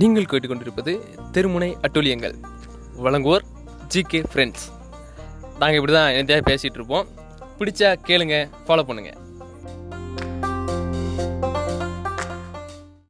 நீங்கள் கேட்டுக்கொண்டிருப்பது திருமுனை அட்டூழியங்கள். வழங்குவோர் ஜிகே ஃப்ரெண்ட்ஸ் நாங்கள் இப்படி தான் என்னத்தையாக பேசிகிட்டு இருப்போம். பிடிச்சா கேளுங்க ஃபாலோ பண்ணுங்கள்